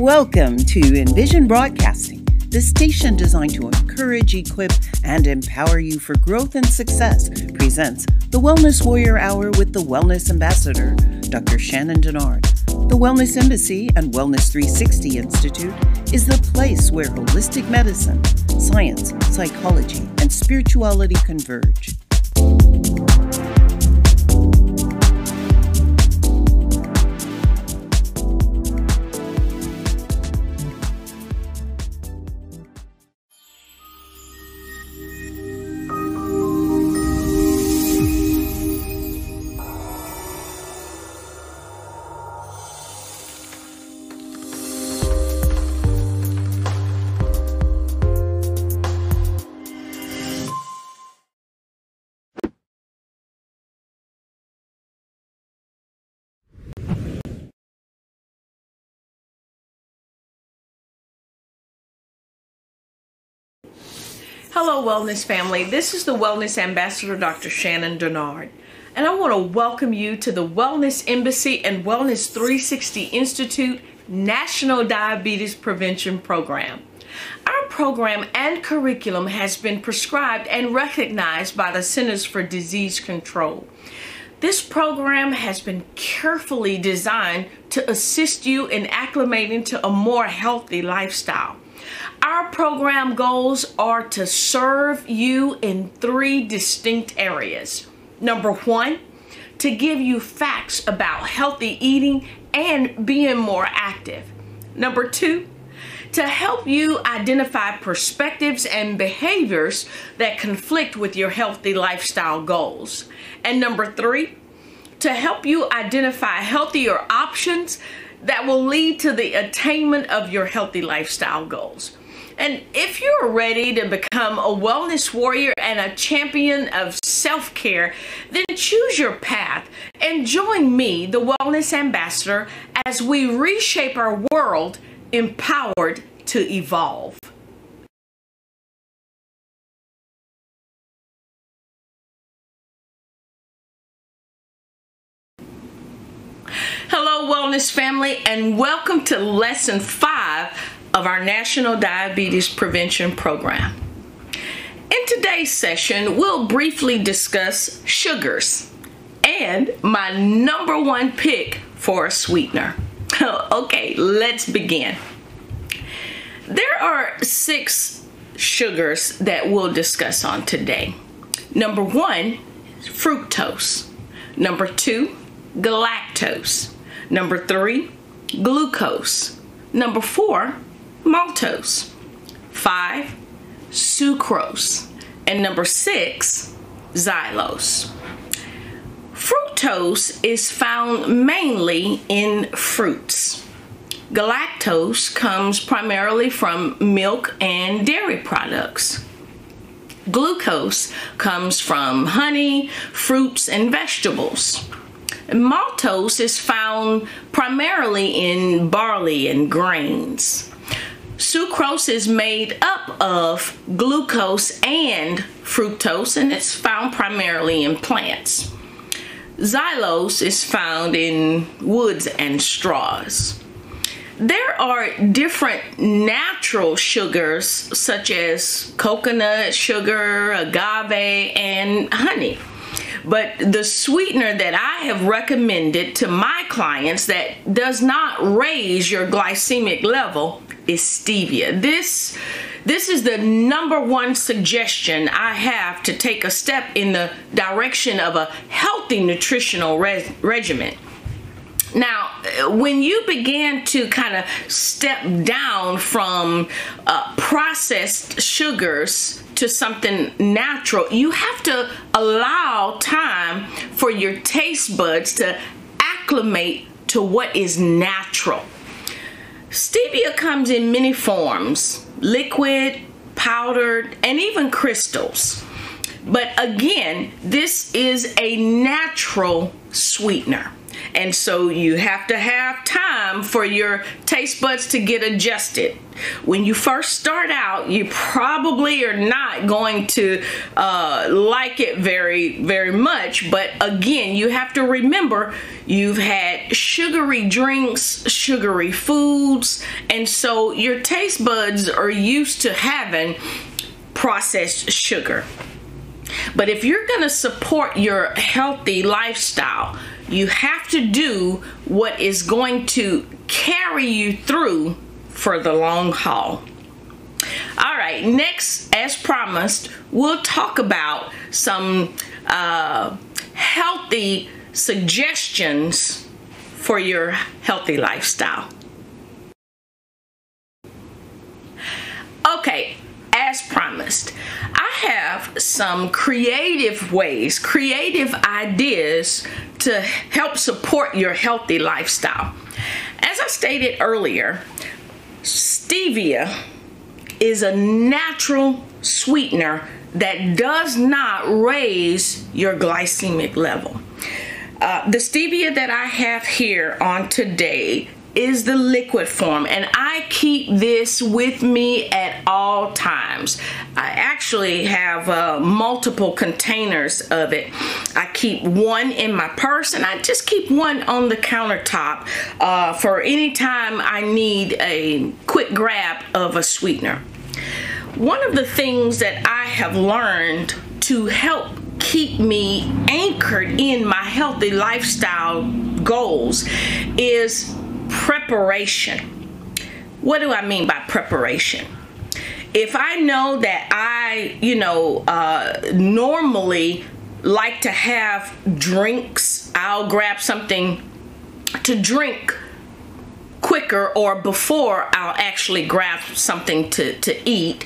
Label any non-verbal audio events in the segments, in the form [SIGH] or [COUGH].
Welcome to Envision Broadcasting, the station designed to encourage, equip, and empower you for growth and success. Presents the Wellness Warrior Hour with the Wellness Ambassador, Dr. Shannon Denard. The Wellness Embassy and Wellness 360 Institute is the place where holistic medicine, science, psychology, and spirituality converge. Hello, Wellness family. This is the Wellness Ambassador, Dr. Shannon Denard. And I want to welcome you to the Wellness Embassy and Wellness 360 Institute National Diabetes Prevention Program. Our program and curriculum has been prescribed and recognized by the Centers for Disease Control. This program has been carefully designed to assist you in acclimating to a more healthy lifestyle. Our program goals are to serve you in three distinct areas. Number one, to give you facts about healthy eating and being more active. Number two, to help you identify perspectives and behaviors that conflict with your healthy lifestyle goals. And number three, to help you identify healthier options that will lead to the attainment of your healthy lifestyle goals. And if you're ready to become a wellness warrior and a champion of self care, then choose your path and join me, the Wellness Ambassador, as we reshape our world empowered to evolve. Hello, Wellness family, and welcome to lesson five of our National Diabetes Prevention Program. In today's session, we'll briefly discuss sugars and my number one pick for a sweetener. [LAUGHS] okay, let's begin. There are six sugars that we'll discuss on today. Number one, fructose. Number two, galactose. Number three, glucose. Number four, maltose. Five, sucrose. And number six, xylose. Fructose is found mainly in fruits. Galactose comes primarily from milk and dairy products. Glucose comes from honey, fruits, and vegetables. Maltose is found primarily in barley and grains. Sucrose is made up of glucose and fructose, and it's found primarily in plants. Xylose is found in woods and straws. There are different natural sugars such as coconut sugar, agave, and honey. But the sweetener that I have recommended to my clients that does not raise your glycemic level is stevia. This this is the number one suggestion I have to take a step in the direction of a healthy nutritional re- regimen. Now, when you begin to kind of step down from uh, processed sugars to something natural, you have to allow time for your taste buds to acclimate to what is natural. Stevia comes in many forms liquid, powdered, and even crystals. But again, this is a natural sweetener. And so you have to have time for your taste buds to get adjusted. When you first start out, you probably are not going to uh, like it very, very much. But again, you have to remember you've had sugary drinks, sugary foods, and so your taste buds are used to having processed sugar. But if you're going to support your healthy lifestyle, you have to do what is going to carry you through for the long haul. All right, next, as promised, we'll talk about some uh, healthy suggestions for your healthy lifestyle. Okay, as promised, have some creative ways, creative ideas to help support your healthy lifestyle. As I stated earlier, stevia is a natural sweetener that does not raise your glycemic level. Uh, the stevia that I have here on today is the liquid form and I keep this with me at all times. I actually have uh, multiple containers of it. I keep one in my purse and I just keep one on the countertop uh, for any time I need a quick grab of a sweetener. One of the things that I have learned to help keep me anchored in my healthy lifestyle goals is preparation. What do I mean by preparation? If I know that I, you know, uh, normally like to have drinks, I'll grab something to drink quicker or before I'll actually grab something to, to eat.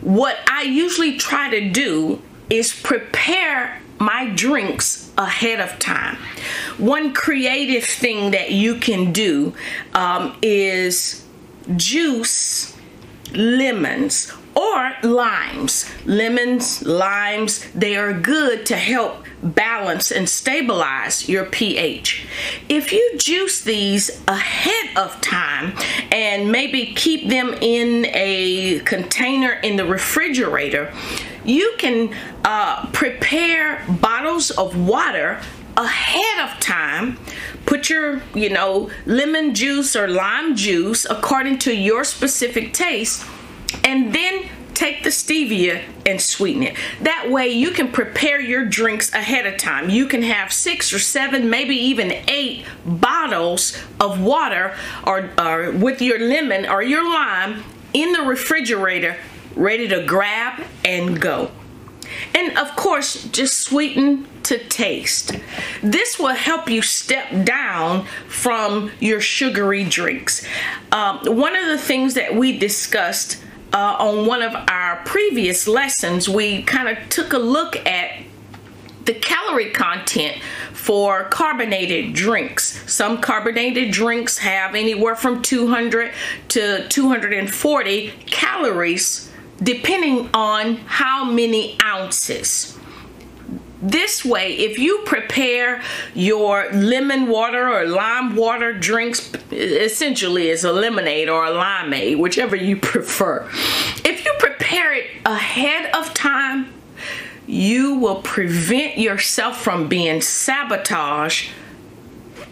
What I usually try to do is prepare my drinks ahead of time. One creative thing that you can do um, is juice lemons or limes. Lemons, limes, they are good to help balance and stabilize your pH. If you juice these ahead of time and maybe keep them in a container in the refrigerator, you can uh, prepare bottles of water ahead of time put your you know lemon juice or lime juice according to your specific taste and then take the stevia and sweeten it. That way you can prepare your drinks ahead of time. You can have six or seven, maybe even eight bottles of water or, or with your lemon or your lime in the refrigerator ready to grab and go. And of course, just sweeten to taste. This will help you step down from your sugary drinks. Um, one of the things that we discussed uh, on one of our previous lessons, we kind of took a look at the calorie content for carbonated drinks. Some carbonated drinks have anywhere from 200 to 240 calories depending on how many ounces. This way, if you prepare your lemon water or lime water drinks, essentially it's a lemonade or a limeade, whichever you [LAUGHS] prefer. If you prepare it ahead of time, you will prevent yourself from being sabotaged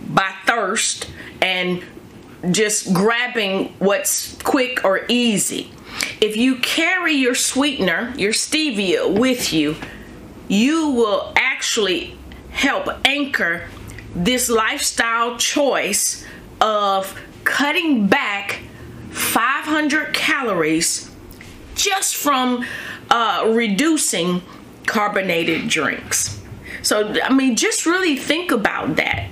by thirst and just grabbing what's quick or easy. If you carry your sweetener, your stevia with you, you will actually help anchor this lifestyle choice of cutting back 500 calories just from uh, reducing carbonated drinks. So, I mean, just really think about that.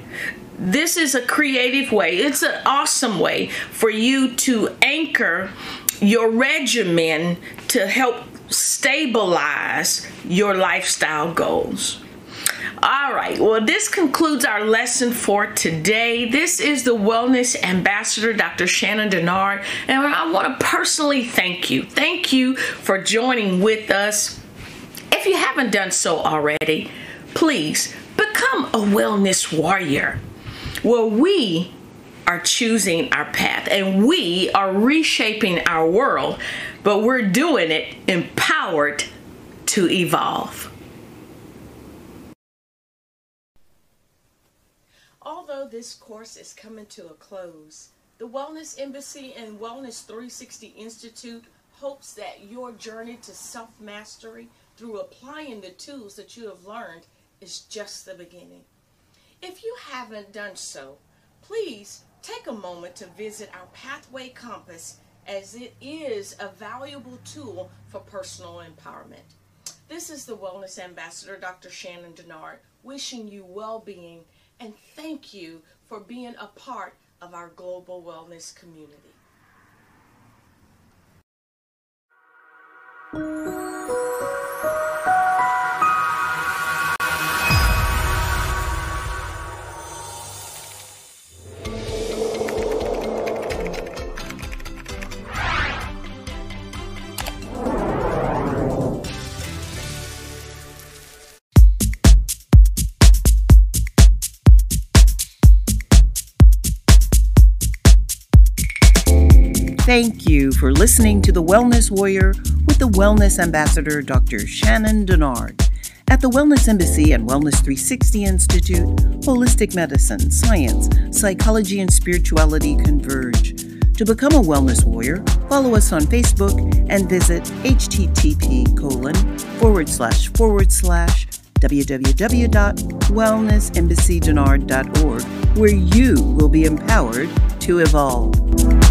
This is a creative way, it's an awesome way for you to anchor your regimen to help stabilize your lifestyle goals. All right, well, this concludes our lesson for today. This is the Wellness Ambassador, Dr. Shannon Denard, and I want to personally thank you. Thank you for joining with us. If you haven't done so already, please become a wellness warrior. Well, we are choosing our path and we are reshaping our world, but we're doing it empowered to evolve. Although this course is coming to a close, the Wellness Embassy and Wellness 360 Institute hopes that your journey to self mastery through applying the tools that you have learned is just the beginning. If you haven't done so, please take a moment to visit our Pathway Compass as it is a valuable tool for personal empowerment. This is the Wellness Ambassador, Dr. Shannon Denard, wishing you well being and thank you for being a part of our global wellness community. Thank you for listening to The Wellness Warrior with the Wellness Ambassador, Dr. Shannon Denard. At the Wellness Embassy and Wellness 360 Institute, holistic medicine, science, psychology, and spirituality converge. To become a wellness warrior, follow us on Facebook and visit http colon forward slash forward slash www.wellnessembassydenard.org, where you will be empowered to evolve.